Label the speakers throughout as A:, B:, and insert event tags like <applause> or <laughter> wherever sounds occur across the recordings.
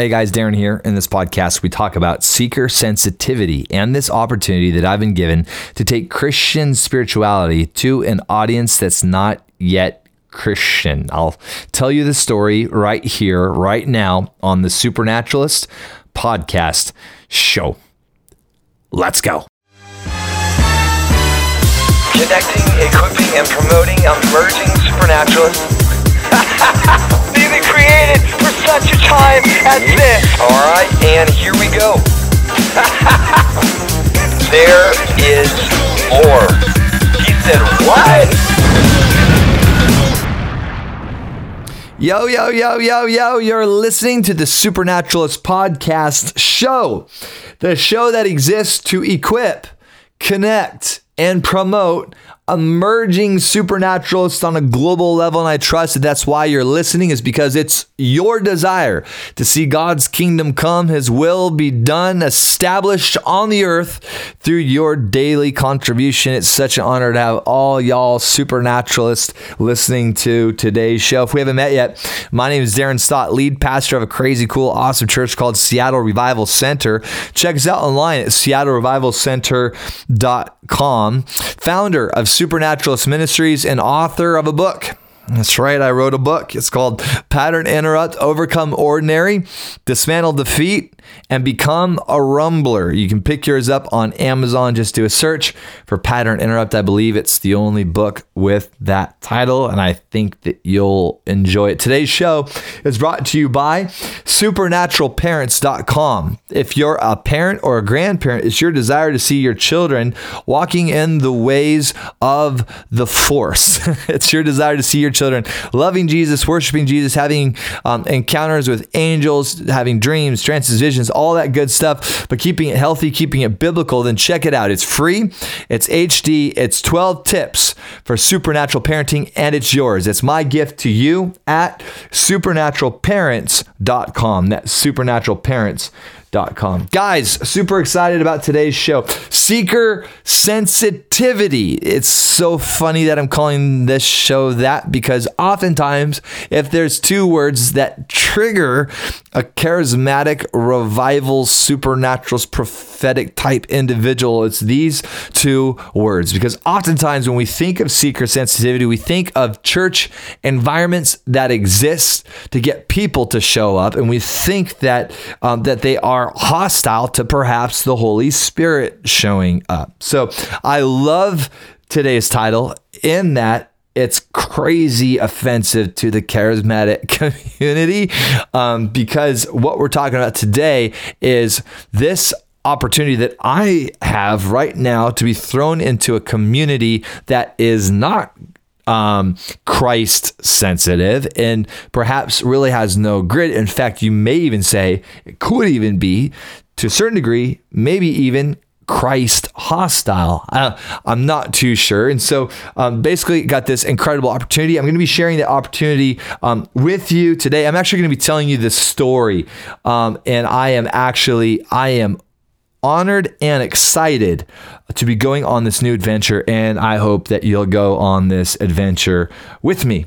A: Hey guys, Darren here. In this podcast, we talk about seeker sensitivity and this opportunity that I've been given to take Christian spirituality to an audience that's not yet Christian. I'll tell you the story right here, right now on the Supernaturalist podcast show. Let's go.
B: Connecting, equipping, and promoting emerging supernaturalists. <laughs> They've been created for such a time as mm-hmm. this. All right, and here we go. <laughs> there is more. He said, what?
A: Yo, yo, yo, yo, yo, you're listening to the Supernaturalist Podcast Show, the show that exists to equip, connect, and promote emerging supernaturalists on a global level. And I trust that that's why you're listening, is because it's your desire to see God's kingdom come, His will be done, established on the earth through your daily contribution. It's such an honor to have all y'all supernaturalists listening to today's show. If we haven't met yet, my name is Darren Stott, lead pastor of a crazy, cool, awesome church called Seattle Revival Center. Check us out online at seattlerevivalcenter.com. Founder of Supernaturalist Ministries and author of a book. That's right, I wrote a book. It's called Pattern Interrupt Overcome Ordinary, Dismantle Defeat, and become a rumbler. You can pick yours up on Amazon. Just do a search for Pattern Interrupt. I believe it's the only book with that title, and I think that you'll enjoy it. Today's show is brought to you by supernaturalparents.com. If you're a parent or a grandparent, it's your desire to see your children walking in the ways of the force. <laughs> it's your desire to see your children loving Jesus, worshiping Jesus, having um, encounters with angels, having dreams, trances, all that good stuff, but keeping it healthy, keeping it biblical, then check it out. It's free, it's HD, it's 12 tips for supernatural parenting, and it's yours. It's my gift to you at supernaturalparents.com. That's supernaturalparents.com. Guys, super excited about today's show. Seeker sensitivity. It's so funny that I'm calling this show that because oftentimes, if there's two words that trigger a charismatic, revival, supernatural, prophetic type individual, it's these two words. Because oftentimes, when we think of seeker sensitivity, we think of church environments that exist to get people to show up, and we think that um, that they are hostile to perhaps the Holy Spirit showing up. So I love today's title in that it's crazy offensive to the charismatic <laughs> community um, because what we're talking about today is this opportunity that I have right now to be thrown into a community that is not um, Christ sensitive and perhaps really has no grit. In fact, you may even say it could even be to a certain degree, maybe even Christ hostile. Uh, I'm not too sure. And so um, basically, got this incredible opportunity. I'm going to be sharing the opportunity um, with you today. I'm actually going to be telling you this story. Um, and I am actually, I am honored and excited to be going on this new adventure. And I hope that you'll go on this adventure with me.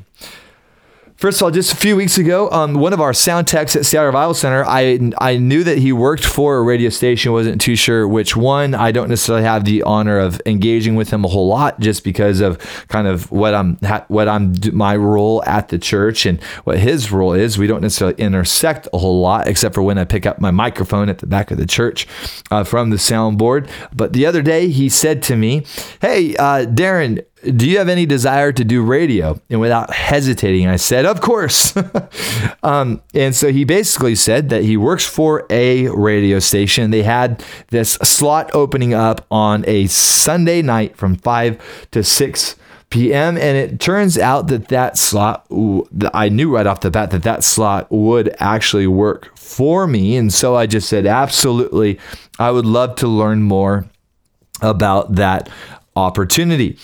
A: First of all, just a few weeks ago, um, one of our sound techs at Seattle Revival Center, I I knew that he worked for a radio station. wasn't too sure which one. I don't necessarily have the honor of engaging with him a whole lot, just because of kind of what I'm what I'm my role at the church and what his role is. We don't necessarily intersect a whole lot, except for when I pick up my microphone at the back of the church uh, from the soundboard. But the other day, he said to me, "Hey, uh, Darren." Do you have any desire to do radio? And without hesitating, I said, of course. <laughs> um, and so he basically said that he works for a radio station. They had this slot opening up on a Sunday night from 5 to 6 p.m. And it turns out that that slot, I knew right off the bat that that slot would actually work for me. And so I just said, absolutely, I would love to learn more about that opportunity.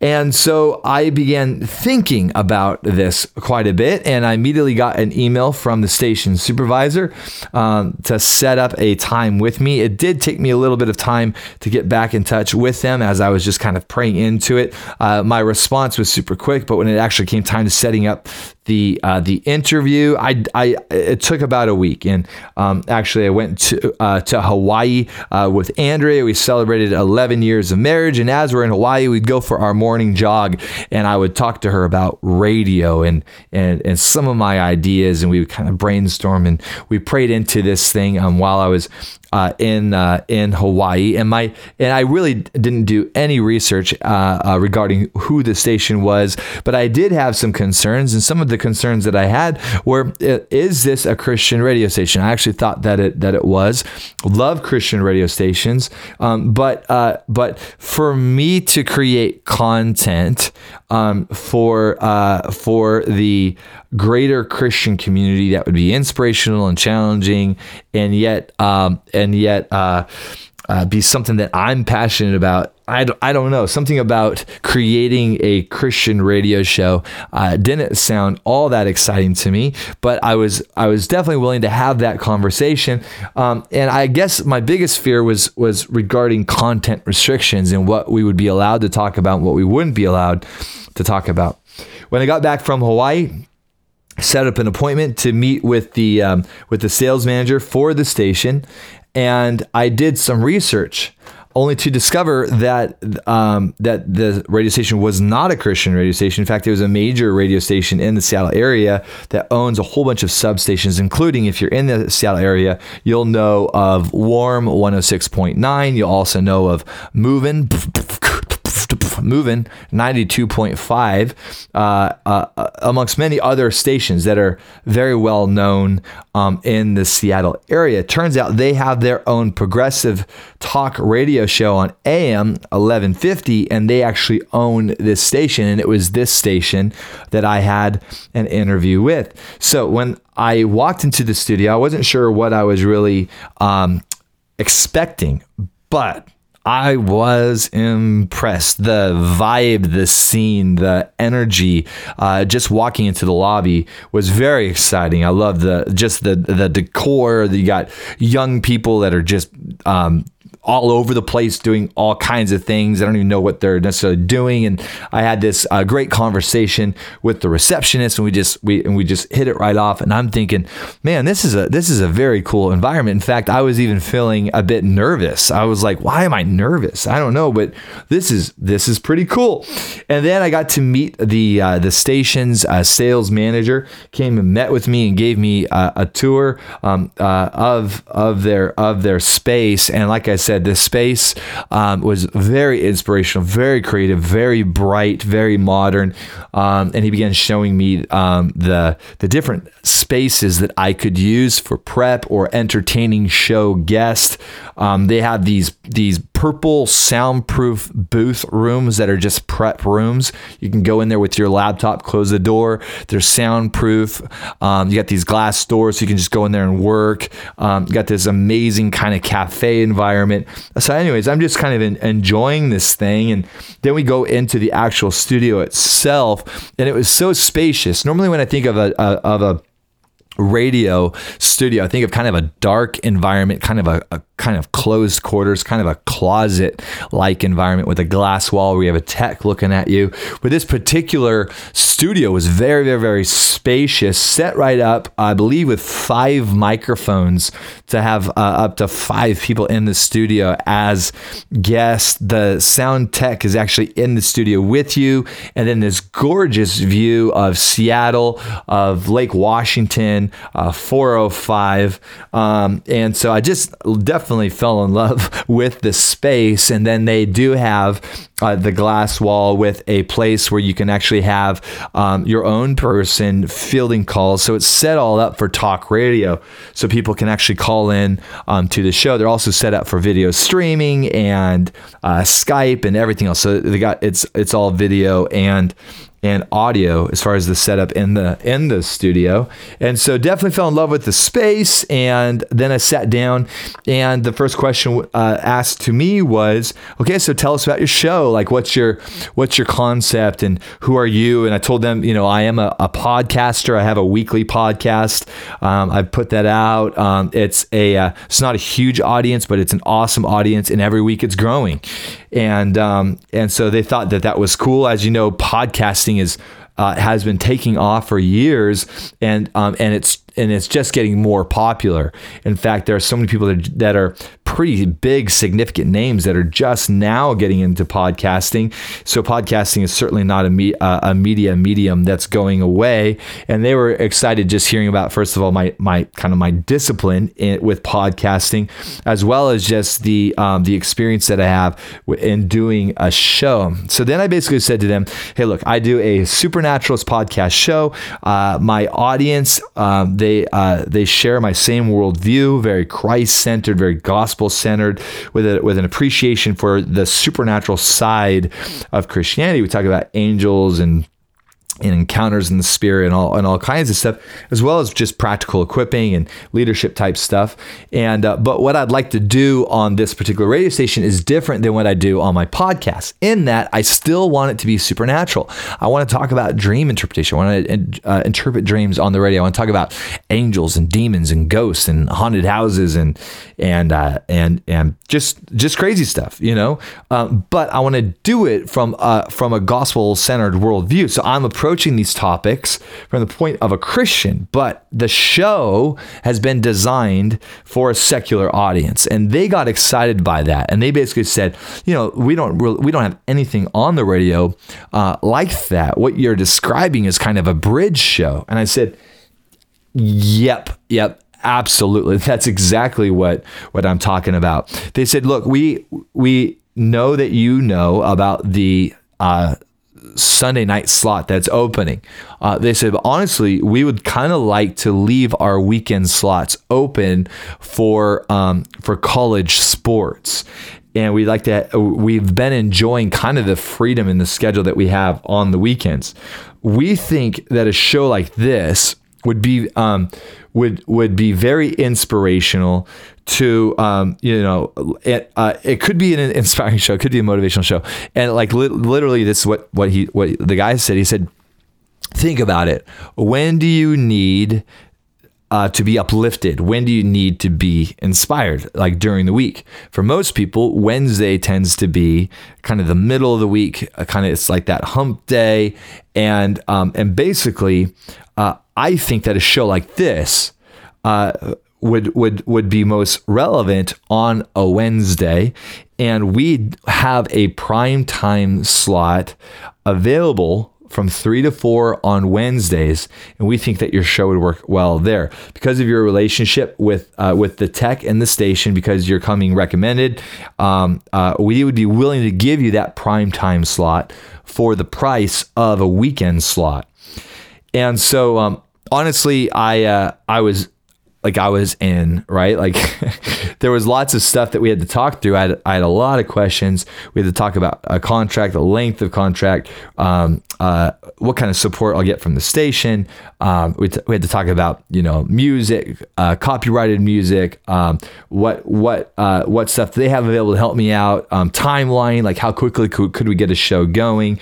A: And so I began thinking about this quite a bit, and I immediately got an email from the station supervisor um, to set up a time with me. It did take me a little bit of time to get back in touch with them as I was just kind of praying into it. Uh, my response was super quick, but when it actually came time to setting up the uh, the interview. I, I it took about a week, and um, actually I went to uh, to Hawaii uh, with Andrea. We celebrated 11 years of marriage, and as we're in Hawaii, we'd go for our morning jog, and I would talk to her about radio and and and some of my ideas, and we would kind of brainstorm, and we prayed into this thing um, while I was uh, in uh, in Hawaii, and my and I really didn't do any research uh, uh, regarding who the station was, but I did have some concerns, and some of the concerns that I had were: Is this a Christian radio station? I actually thought that it that it was. Love Christian radio stations, um, but uh, but for me to create content um, for uh, for the greater Christian community that would be inspirational and challenging, and yet um, and yet uh, uh, be something that I'm passionate about. I don't, I don't know something about creating a Christian radio show uh, didn't sound all that exciting to me, but I was I was definitely willing to have that conversation. Um, and I guess my biggest fear was was regarding content restrictions and what we would be allowed to talk about, and what we wouldn't be allowed to talk about. When I got back from Hawaii, set up an appointment to meet with the um, with the sales manager for the station, and I did some research. Only to discover that um, that the radio station was not a Christian radio station. In fact, it was a major radio station in the Seattle area that owns a whole bunch of substations, including if you're in the Seattle area, you'll know of Warm 106.9. You'll also know of Movin' Movin' 92.5 uh, uh, amongst many other stations that are very well known um, in the Seattle area. Turns out they have their own progressive talk radio show on AM 1150, and they actually own this station. And it was this station that I had an interview with. So when I walked into the studio, I wasn't sure what I was really um, expecting, but I was impressed. The vibe, the scene, the energy, uh, just walking into the lobby was very exciting. I love the just the the decor. You got young people that are just um, all over the place doing all kinds of things. I don't even know what they're necessarily doing. And I had this uh, great conversation with the receptionist, and we just we and we just hit it right off. And I'm thinking, man, this is a this is a very cool environment. In fact, I was even feeling a bit nervous. I was like, why am I nervous? I don't know, but this is this is pretty cool. And then I got to meet the uh, the station's uh, sales manager. Came and met with me and gave me uh, a tour um, uh, of of their of their space. And like I said said, this space um, was very inspirational, very creative, very bright, very modern. Um, and he began showing me um, the the different spaces that I could use for prep or entertaining show guests. Um, they had these these purple soundproof booth rooms that are just prep rooms. You can go in there with your laptop, close the door. They're soundproof. Um, you got these glass doors, so you can just go in there and work. Um, you got this amazing kind of cafe environment. So, anyways, I'm just kind of in, enjoying this thing, and then we go into the actual studio itself, and it was so spacious. Normally, when I think of a, a of a radio studio. I think of kind of a dark environment, kind of a, a kind of closed quarters, kind of a closet like environment with a glass wall where you have a tech looking at you. But this particular studio was very, very, very spacious, set right up, I believe, with five microphones to have uh, up to five people in the studio as guests. The sound tech is actually in the studio with you. And then this gorgeous view of Seattle, of Lake Washington, uh, 405. Um, and so I just definitely definitely fell in love <laughs> with the space. And then they do have uh, the glass wall with a place where you can actually have um, your own person fielding calls. So it's set all up for talk radio, so people can actually call in um, to the show. They're also set up for video streaming and uh, Skype and everything else. So they got it's it's all video and and audio as far as the setup in the in the studio. And so definitely fell in love with the space. And then I sat down, and the first question uh, asked to me was, "Okay, so tell us about your show. Like, what's your what's your concept, and who are you?" And I told them, you know, I am a, a podcaster. I have a weekly podcast. Um, I put that out. Um, it's a uh, it's not a huge audience, but it's an awesome audience, and every week it's growing. And um, and so they thought that that was cool. As you know, podcasting is uh, has been taking off for years, and um, and it's and it's just getting more popular. In fact, there are so many people that, that are pretty big, significant names that are just now getting into podcasting. So podcasting is certainly not a, me, uh, a media medium that's going away. And they were excited just hearing about first of all my my kind of my discipline in, with podcasting, as well as just the um, the experience that I have in doing a show. So then I basically said to them, "Hey, look, I do a supernaturalist podcast show. Uh, my audience, um, they they uh, they share my same worldview, very Christ centered, very gospel centered, with a, with an appreciation for the supernatural side of Christianity. We talk about angels and and encounters in the spirit and all and all kinds of stuff, as well as just practical equipping and leadership type stuff. And uh, but what I'd like to do on this particular radio station is different than what I do on my podcast. In that, I still want it to be supernatural. I want to talk about dream interpretation. I want to uh, interpret dreams on the radio. I want to talk about angels and demons and ghosts and haunted houses and and uh, and and just just crazy stuff, you know. Um, but I want to do it from uh, from a gospel centered worldview. So I'm approaching approaching these topics from the point of a Christian, but the show has been designed for a secular audience, and they got excited by that, and they basically said, you know, we don't really, we don't have anything on the radio uh, like that. What you're describing is kind of a bridge show, and I said, yep, yep absolutely. <laughs> That's exactly what what i'm talking about. They said look we we know that you know about the uh, Sunday night slot that's opening. Uh, they said, honestly, we would kind of like to leave our weekend slots open for um, for college sports. And we like to. We've been enjoying kind of the freedom in the schedule that we have on the weekends. We think that a show like this would be um, would would be very inspirational to um, you know it, uh, it could be an inspiring show it could be a motivational show. And like li- literally this is what what he what the guy said he said think about it. When do you need uh, to be uplifted? When do you need to be inspired? Like during the week. For most people, Wednesday tends to be kind of the middle of the week. Uh, kind of it's like that hump day, and um, and basically, uh, I think that a show like this uh, would would would be most relevant on a Wednesday, and we have a prime time slot available from three to four on Wednesdays, and we think that your show would work well there because of your relationship with uh, with the tech and the station. Because you're coming recommended, um, uh, we would be willing to give you that prime time slot for the price of a weekend slot. And so, um, honestly, I uh, I was like I was in, right? Like <laughs> there was lots of stuff that we had to talk through. I had, I had a lot of questions. We had to talk about a contract, the length of contract, um, uh, what kind of support I'll get from the station. Um, we, t- we, had to talk about, you know, music, uh, copyrighted music, um, what what uh, what stuff they have available to help me out, um, timeline, like how quickly could, could we get a show going.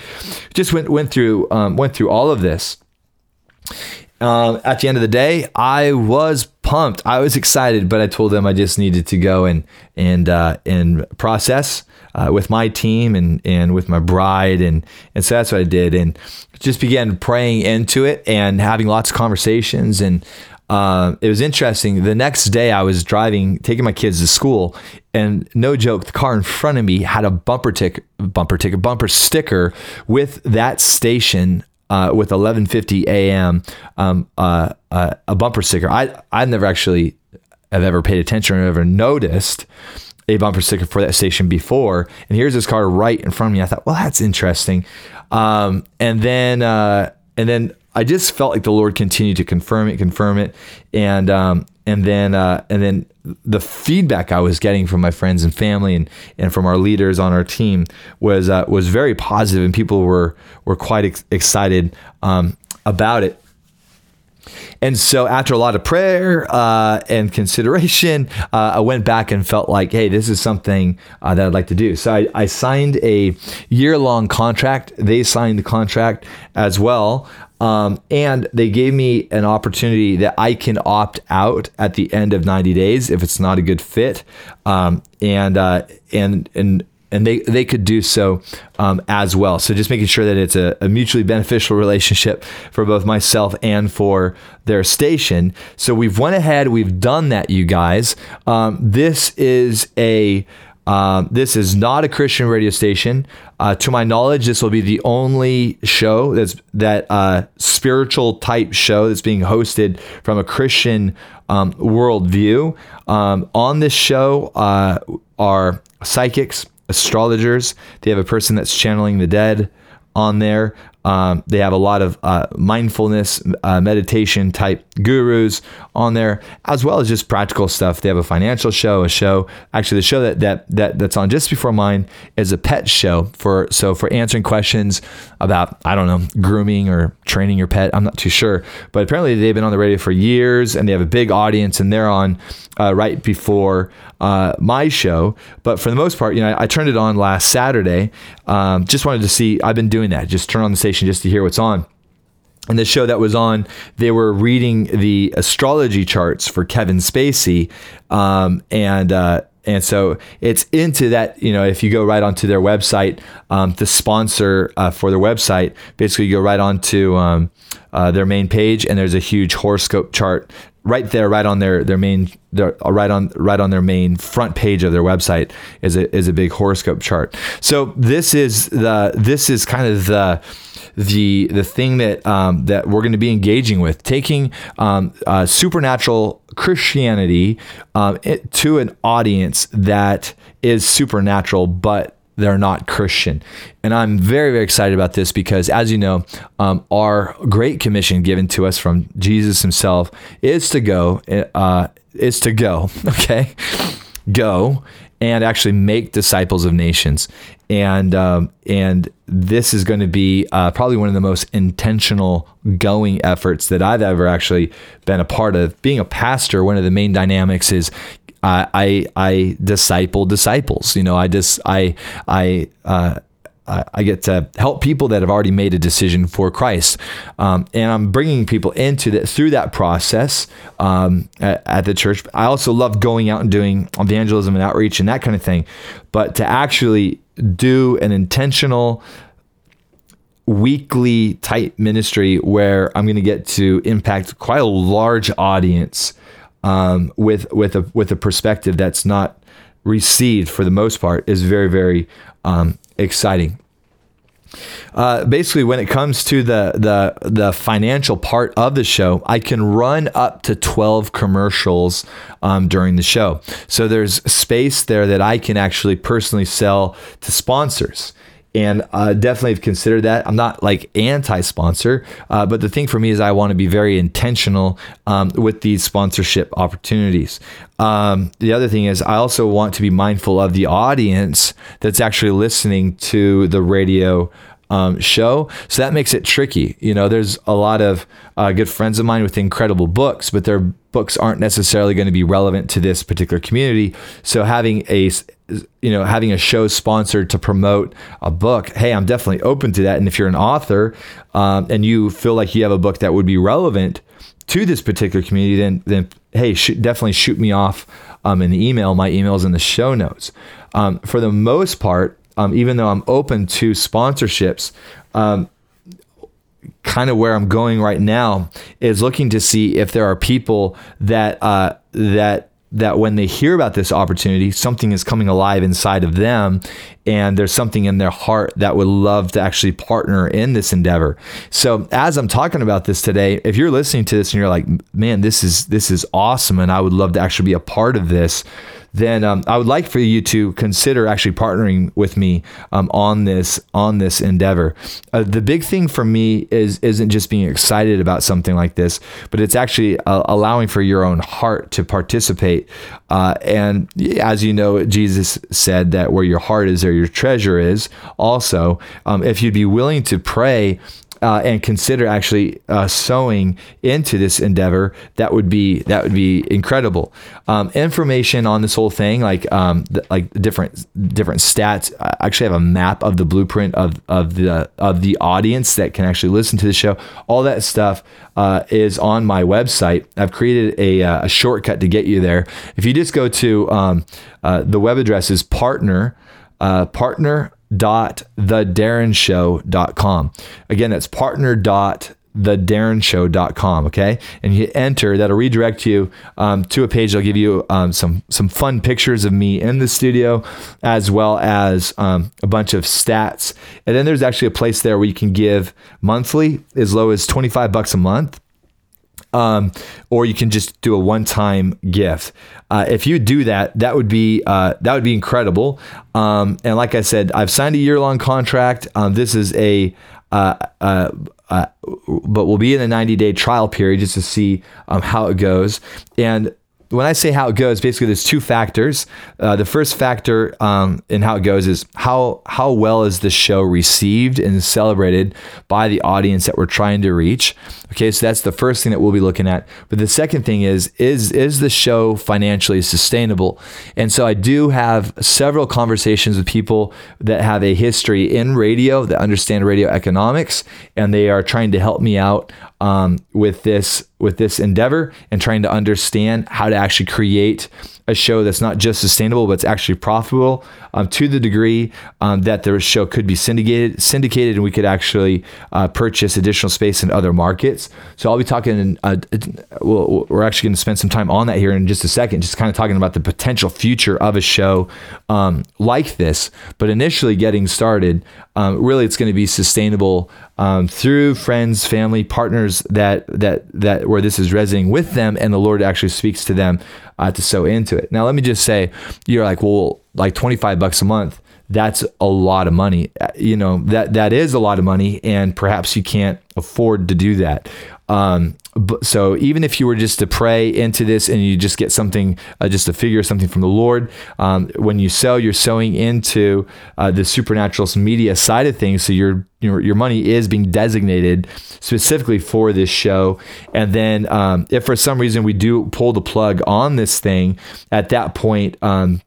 A: Just went went through um, went through all of this um, at the end of the day, I was pumped. I was excited, but I told them I just needed to go and and uh, and process uh, with my team and and with my bride, and and so that's what I did, and just began praying into it and having lots of conversations and. Uh, it was interesting. The next day, I was driving, taking my kids to school, and no joke, the car in front of me had a bumper ticket, bumper ticket, bumper sticker with that station uh, with 11:50 a.m. Um, uh, uh, a bumper sticker. I I've never actually have ever paid attention or ever noticed a bumper sticker for that station before. And here's this car right in front of me. I thought, well, that's interesting. Um, and then uh, and then I just felt like the Lord continued to confirm it, confirm it, and um, and then uh, and then the feedback I was getting from my friends and family and, and from our leaders on our team was uh, was very positive, and people were were quite ex- excited um, about it. And so, after a lot of prayer uh, and consideration, uh, I went back and felt like, hey, this is something uh, that I'd like to do. So, I, I signed a year long contract. They signed the contract as well. Um, and they gave me an opportunity that I can opt out at the end of 90 days if it's not a good fit. Um, and, uh, and, and, and they, they could do so um, as well. So just making sure that it's a, a, mutually beneficial relationship for both myself and for their station. So we've went ahead, we've done that, you guys. Um, this is a um, this is not a Christian radio station. Uh, to my knowledge, this will be the only show that's that uh, spiritual type show that's being hosted from a Christian um, worldview. Um, on this show uh, are psychics, astrologers. They have a person that's channeling the dead on there. Um, they have a lot of uh, mindfulness, uh, meditation type gurus on there, as well as just practical stuff. They have a financial show, a show. Actually, the show that that, that that's on just before mine is a pet show for so for answering questions about I don't know grooming or training your pet. I'm not too sure, but apparently they've been on the radio for years and they have a big audience, and they're on uh, right before uh, my show. But for the most part, you know, I, I turned it on last Saturday. Um, just wanted to see. I've been doing that. Just turn on the station just to hear what's on. And the show that was on, they were reading the astrology charts for Kevin Spacey, um, and uh, and so it's into that. You know, if you go right onto their website, um, the sponsor uh, for their website, basically you go right onto um, uh, their main page, and there's a huge horoscope chart right there, right on their their main, their, right on right on their main front page of their website is a is a big horoscope chart. So this is the this is kind of the the the thing that um, that we're going to be engaging with, taking um, uh, supernatural Christianity um, it, to an audience that is supernatural, but they're not Christian. And I'm very, very excited about this because, as you know, um, our great commission given to us from Jesus Himself is to go, uh, is to go, <laughs> okay? Go and actually make disciples of nations. And um, and this is going to be uh, probably one of the most intentional going efforts that I've ever actually been a part of. Being a pastor, one of the main dynamics is I I I disciple disciples. You know, I just I I uh, I get to help people that have already made a decision for Christ, um, and I'm bringing people into that through that process um, at, at, the church. I also love going out and doing evangelism and outreach and that kind of thing, but to actually do an intentional weekly type ministry where I'm going to get to impact quite a large audience um, with with a with a perspective that's not received for the most part is very very um, exciting. Uh, basically, when it comes to the, the the financial part of the show, I can run up to twelve commercials um, during the show. So there's space there that I can actually personally sell to sponsors and uh, definitely have considered that. I'm not like anti-sponsor, uh, but the thing for me is I want to be very intentional um, with these sponsorship opportunities. Um, the other thing is I also want to be mindful of the audience that's actually listening to the radio um, show. So that makes it tricky. You know, there's a lot of uh, good friends of mine with incredible books, but their books aren't necessarily going to be relevant to this particular community. So having a you know having a show sponsored to promote a book hey i'm definitely open to that and if you're an author um, and you feel like you have a book that would be relevant to this particular community then then hey shoot, definitely shoot me off um, in the email my email is in the show notes um, for the most part um, even though I'm open to sponsorships, um, kind of where I'm going right now is looking to see if there are people that uh, that that when they hear about this opportunity, something is coming alive inside of them, and there's something in their heart that would love to actually partner in this endeavor. So, as I'm talking about this today, if you're listening to this and you're like, "Man, this is this is awesome," and I would love to actually be a part of this then um, I would like for you to consider actually partnering with me um, on this on this endeavor. Uh, the big thing for me is isn't just being excited about something like this, but it's actually uh, allowing for your own heart to participate. Uh, and as you know, Jesus said that where your heart is, there your treasure is. Also, um, if you'd be willing to pray uh, and consider actually uh, sowing into this endeavor, that would be that would be incredible. Um, information on this whole thing, like um, like different different stats. I actually have a map of the blueprint of of the of the audience that can actually listen to the show. All that stuff uh, is on my website. I've created a, uh, a, shortcut to get you there. If you just go to um, uh, the web address is partner uh, partner dot thedarren show dot com. Again, that's partner dot thedarrenshow.com okay? And you enter that'll redirect you um, to a page that'll give you um, some some fun pictures of me in the studio as well as um, a bunch of stats. And then there's actually a place there where you can give monthly as low as 25 bucks a month um, or you can just do a one-time gift. Uh, if you do that, that would be uh, that would be incredible. Um, and like I said, I've signed a year-long contract. Um, this is a uh, uh, uh but we'll be in a 90-day trial period just to see um, how it goes. And when I say how it goes, basically there's two factors. Uh, the first factor um, in how it goes is how how well is the show received and celebrated by the audience that we're trying to reach. Okay, so that's the first thing that we'll be looking at. But the second thing is is is the show financially sustainable? And so I do have several conversations with people that have a history in radio that understand radio economics, and they are trying to help me out um, with this with this endeavor and trying to understand how to actually create a show that's not just sustainable but it's actually profitable um, to the degree um, that the show could be syndicated syndicated and we could actually uh, purchase additional space in other markets. So I'll be talking uh, well, we're actually going to spend some time on that here in just a second just kind of talking about the potential future of a show um, like this. But initially getting started um, really it's going to be sustainable um, through friends family partners that that that where this is resonating with them and the Lord actually speaks to them uh, to sow into it. Now, let me just say, you're like, well, like 25 bucks a month. That's a lot of money. Uh, you know that that is a lot of money, and perhaps you can't afford to do that. Um, so even if you were just to pray into this and you just get something, uh, just a figure, something from the Lord, um, when you sell, you're sowing into uh, the supernatural media side of things. So your, your your money is being designated specifically for this show. And then um, if for some reason we do pull the plug on this thing, at that point. Um,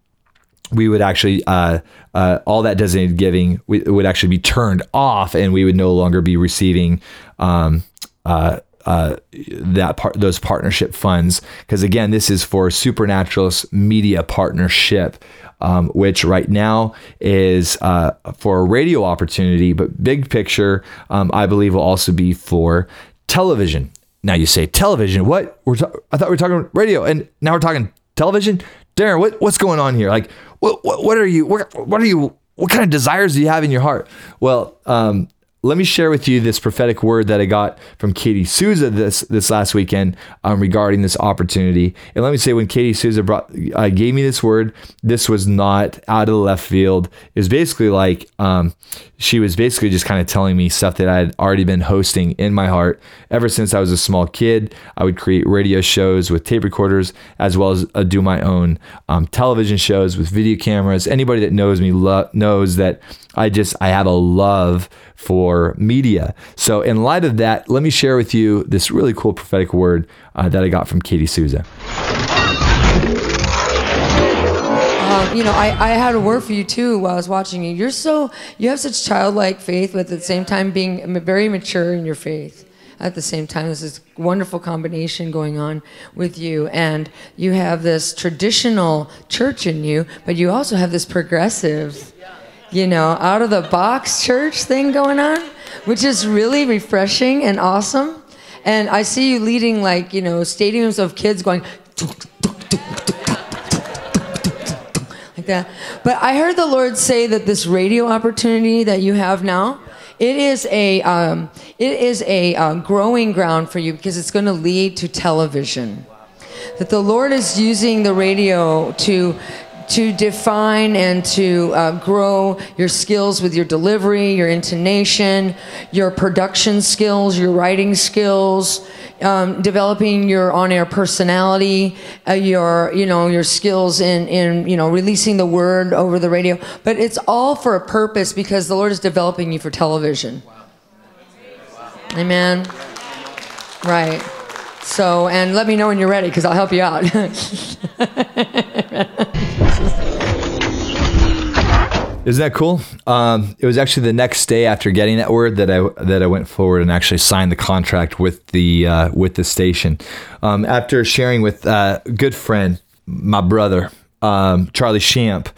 A: we would actually uh, uh, all that designated giving would actually be turned off, and we would no longer be receiving um, uh, uh, that part those partnership funds. Because again this is for supernaturalist media partnership um, which right now is uh, for a radio opportunity but big picture um, i believe will also be for television. Now you say television what? We're i thought we were talking radio and now we're talking television? Darren what, what's going on here? Like what, what, what are you what, what are you what kind of desires do you have in your heart? Well um, let me share with you this prophetic word that I got from Katie Souza this this last weekend um, regarding this opportunity. And let me say, when Katie Souza brought uh, gave me this word, this was not out of the left field. It was basically like um, she was basically just kind of telling me stuff that I had already been hosting in my heart ever since I was a small kid. I would create radio shows with tape recorders as well as uh, do my own um, television shows with video cameras. Anybody that knows me lo- knows that I just I have a love for media. So, in light of that, let me share with you this really cool prophetic word uh, that I got from Katie Souza.
C: Um, you know, I, I had a word for you too while I was watching you. You're so, you have such childlike faith, but at the same time being very mature in your faith. At the same time, there's this wonderful combination going on with you. And you have this traditional church in you, but you also have this progressive you know, out of the box church thing going on, which is really refreshing and awesome. And I see you leading like, you know, stadiums of kids going like that. But I heard the Lord say that this radio opportunity that you have now, it is a um, it is a uh, growing ground for you because it's going to lead to television that the Lord is using the radio to to define and to uh, grow your skills with your delivery, your intonation, your production skills, your writing skills, um, developing your on-air personality, uh, your you know your skills in in you know releasing the word over the radio. But it's all for a purpose because the Lord is developing you for television. Amen. Right. So, and let me know when you're ready because I'll help you out. <laughs>
A: Isn't that cool? Um, it was actually the next day after getting that word that I that I went forward and actually signed the contract with the uh, with the station. Um, after sharing with uh, a good friend, my brother um, Charlie Shamp,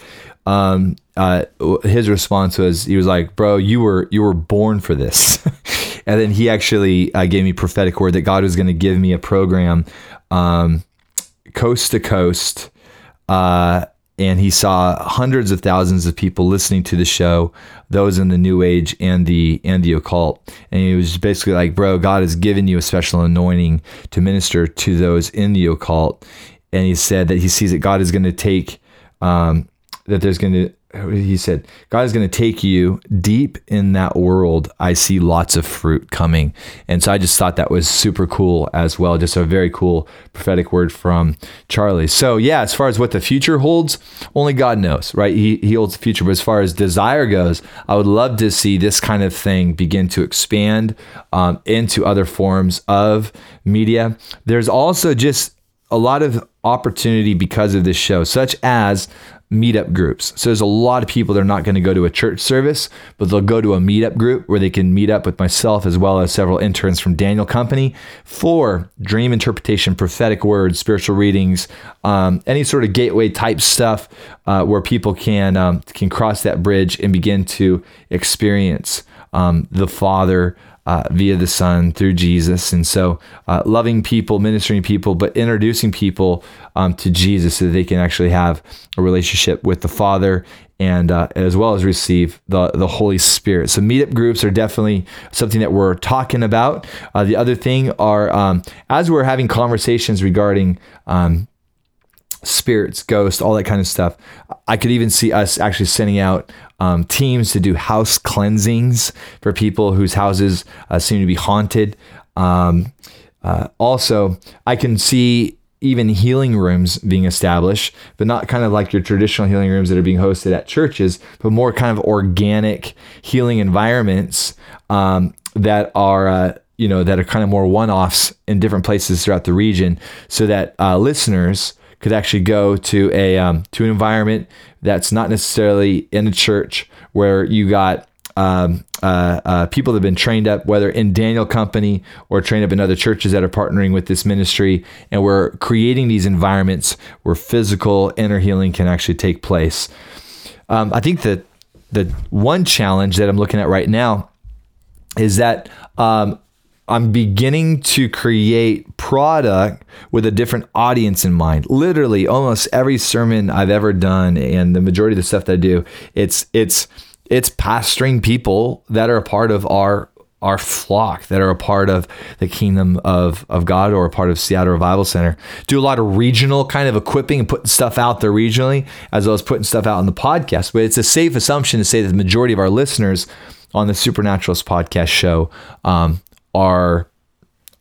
A: um, uh, his response was he was like, "Bro, you were you were born for this." <laughs> and then he actually uh, gave me prophetic word that God was going to give me a program, um, coast to coast. Uh, and he saw hundreds of thousands of people listening to the show, those in the new age and the and the occult. And he was basically like, "Bro, God has given you a special anointing to minister to those in the occult." And he said that he sees that God is going to take um, that there's going to he said god is going to take you deep in that world. I see lots of fruit coming. And so i just thought that was super cool as well. Just a very cool prophetic word from charlie. So yeah as far as what the future holds only god knows right? He, he holds the future. But as far as desire goes i would love to see this kind of thing begin to expand um, into other forms of media. There's also just a lot of opportunity because of this show, such as meetup groups. So there's a lot of people that are not going to go to a church service, but they'll go to a meetup group where they can meet up with myself as well as several interns from Daniel Company for dream interpretation, prophetic words, spiritual readings, um, any sort of gateway type stuff uh, where people can um, can cross that bridge and begin to experience um, the Father uh, via the Son through Jesus. And so, uh, loving people, ministering people, but introducing people um, to Jesus so that they can actually have a relationship with the Father and uh, as well as receive the, the Holy Spirit. So, meetup groups are definitely something that we're talking about. Uh, the other thing are um, as we're having conversations regarding um, spirits, ghosts, all that kind of stuff. I could even see us actually sending out um, teams to do house cleansings for people whose houses uh, seem to be haunted. Um, uh, also, I can see even healing rooms being established, but not kind of like your traditional healing rooms that are being hosted at churches, but more kind of organic healing environments um, that are. Uh, you know that are kind of more one-offs in different places throughout the region, so that uh, listeners could actually go to a um, to an environment that's not necessarily in a church where you got um, uh, uh, people that have been trained up, whether in Daniel Company or trained up in other churches that are partnering with this ministry, and we're creating these environments where physical inner healing can actually take place. Um, I think that the one challenge that I'm looking at right now is that um, I'm beginning to create product with a different audience in mind. Literally, almost every sermon I've ever done, and the majority of the stuff that I do, it's it's it's pastoring people that are a part of our our flock that are a part of the kingdom of, of God or a part of Seattle Revival Center. Do a lot of regional kind of equipping and putting stuff out there regionally, as well as putting stuff out on the podcast. But it's a safe assumption to say that the majority of our listeners on the Supernaturalist podcast show um, are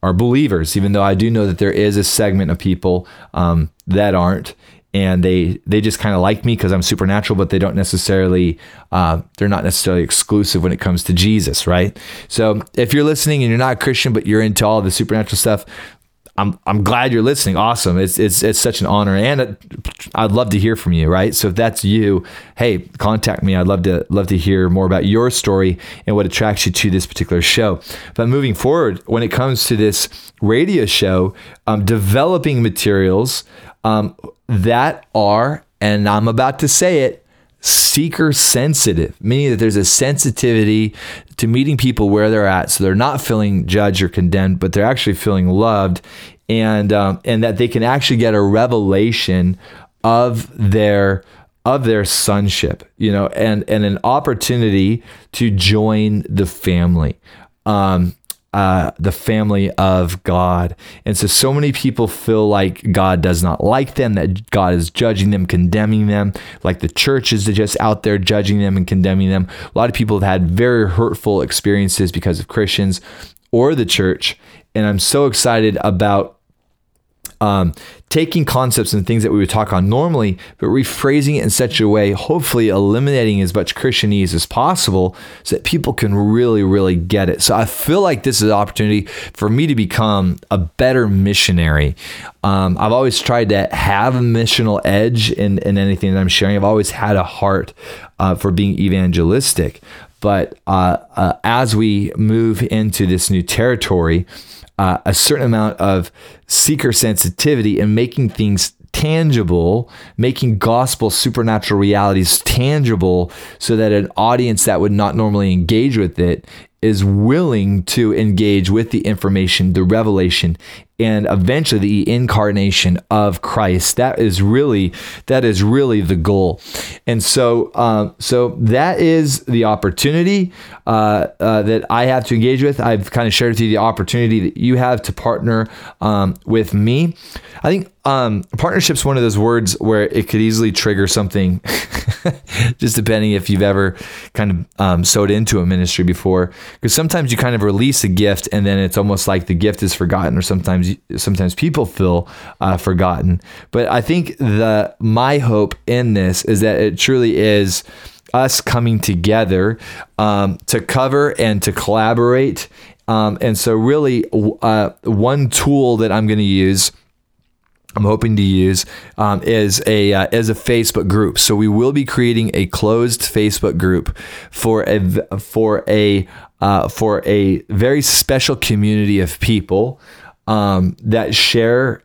A: are believers, even though I do know that there is a segment of people um, that aren't, and they they just kind of like me because I'm supernatural, but they don't necessarily uh, they're not necessarily exclusive when it comes to Jesus, right? So if you're listening and you're not a Christian, but you're into all the supernatural stuff, I'm I'm glad you're listening. Awesome. It's it's it's such an honor, and I'd love to hear from you. Right. So if that's you, hey, contact me. I'd love to love to hear more about your story and what attracts you to this particular show. But moving forward, when it comes to this radio show, um, developing materials um, that are, and I'm about to say it, seeker sensitive, meaning that there's a sensitivity to meeting people where they're at. So they're not feeling judged or condemned, but they're actually feeling loved and, um, and that they can actually get a revelation of their of their sonship, you know, and and an opportunity to join the family. Um, uh, the family of God. And so, so many people feel like God does not like them, that God is judging them, condemning them, like the church is just out there judging them and condemning them. A lot of people have had very hurtful experiences because of Christians or the church. And I'm so excited about um, taking concepts and things that we would talk on normally, but rephrasing it in such a way, hopefully eliminating as much Christianese as possible so that people can really, really get it. So I feel like this is an opportunity for me to become a better missionary. Um, I've always tried to have a missional edge in, in anything that I'm sharing. I've always had a heart uh, for being evangelistic. But uh, uh, as we move into this new territory, uh, a certain amount of seeker sensitivity and making things tangible, making gospel supernatural realities tangible so that an audience that would not normally engage with it is willing to engage with the information, the revelation, and eventually the incarnation of Christ. That is really that is really the goal, and so um, so that is the opportunity uh, uh, that I have to engage with. I've kind of shared with you the opportunity that you have to partner um, with me. I think um, partnership is one of those words where it could easily trigger something, <laughs> just depending if you've ever kind of um, sewed into a ministry before. Because sometimes you kind of release a gift and then it's almost like the gift is forgotten, or sometimes sometimes people feel uh, forgotten. But I think the my hope in this is that it truly is us coming together um, to cover and to collaborate. Um, and so, really, uh, one tool that I'm going to use. I'm hoping to use um, is a uh, as a Facebook group. So we will be creating a closed Facebook group for a for a uh, for a very special community of people um, that share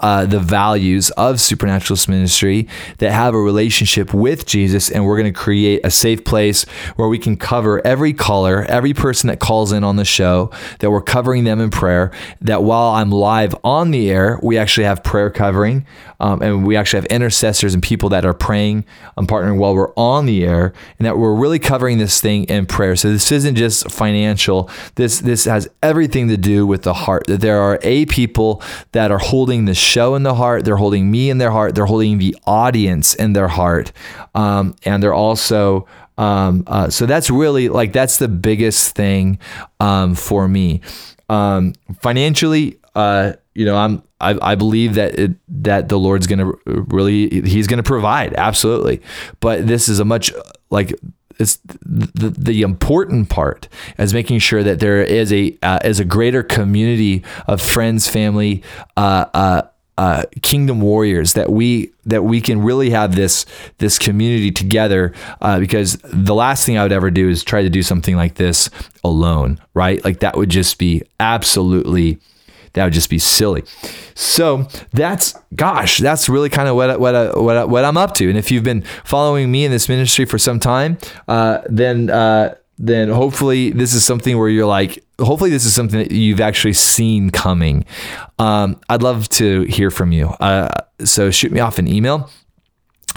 A: uh, the values of supernaturalist ministry that have a relationship with Jesus, and we're going to create a safe place where we can cover every caller, every person that calls in on the show, that we're covering them in prayer. That while I'm live on the air, we actually have prayer covering, um, and we actually have intercessors and people that are praying and partnering while we're on the air, and that we're really covering this thing in prayer. So this isn't just financial. This this has everything to do with the heart. That there are a people that are holding holding the show in the heart. They're holding me in their heart. They're holding the audience in their heart. Um, and they're also, um, uh, so that's really like, that's the biggest thing um, for me. Um, financially, uh, you know, I'm, I, I believe that it, that the Lord's going to really, he's going to provide. Absolutely. But this is a much like, it's the, the important part is making sure that there is a uh, is a greater community of friends, family, uh, uh, uh, kingdom warriors that we that we can really have this this community together uh, because the last thing I would ever do is try to do something like this alone, right? Like that would just be absolutely that would just be silly. So that's gosh, that's really kind of what what what what I'm up to. And if you've been following me in this ministry for some time, uh, then uh, then hopefully this is something where you're like, hopefully this is something that you've actually seen coming. Um, I'd love to hear from you. Uh, so shoot me off an email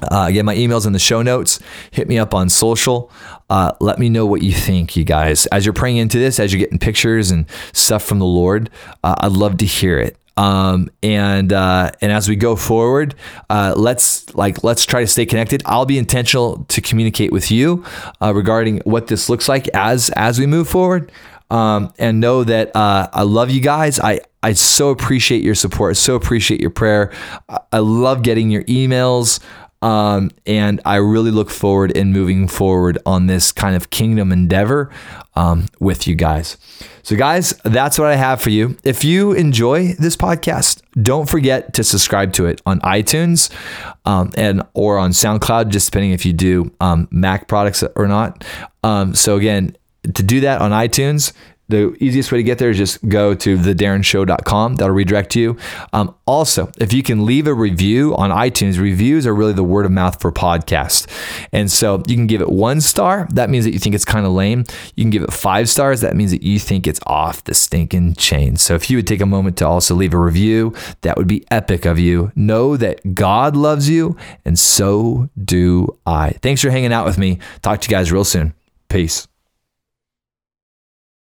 A: uh, again, my email's in the show notes. Hit me up on social. Uh, let me know what you think, you guys. As you're praying into this, as you're getting pictures and stuff from the Lord, uh, I'd love to hear it. Um, and uh, and as we go forward, uh, let's like let's try to stay connected. I'll be intentional to communicate with you uh, regarding what this looks like as as we move forward. Um, and know that uh, I love you guys. I I so appreciate your support. So appreciate your prayer. I love getting your emails. Um, and I really look forward in moving forward on this kind of kingdom endeavor um, with you guys. So, guys, that's what I have for you. If you enjoy this podcast, don't forget to subscribe to it on iTunes um, and or on SoundCloud, just depending if you do um, Mac products or not. Um, so, again, to do that on iTunes, the easiest way to get there is just go to thedarrenshow.com. That'll redirect you. Um, also, if you can leave a review on iTunes, reviews are really the word of mouth for podcasts. And so you can give it one star. That means that you think it's kind of lame. You can give it five stars. That means that you think it's off the stinking chain. So if you would take a moment to also leave a review, that would be epic of you. Know that God loves you, and so do I. Thanks for hanging out with me. Talk to you guys real soon. Peace.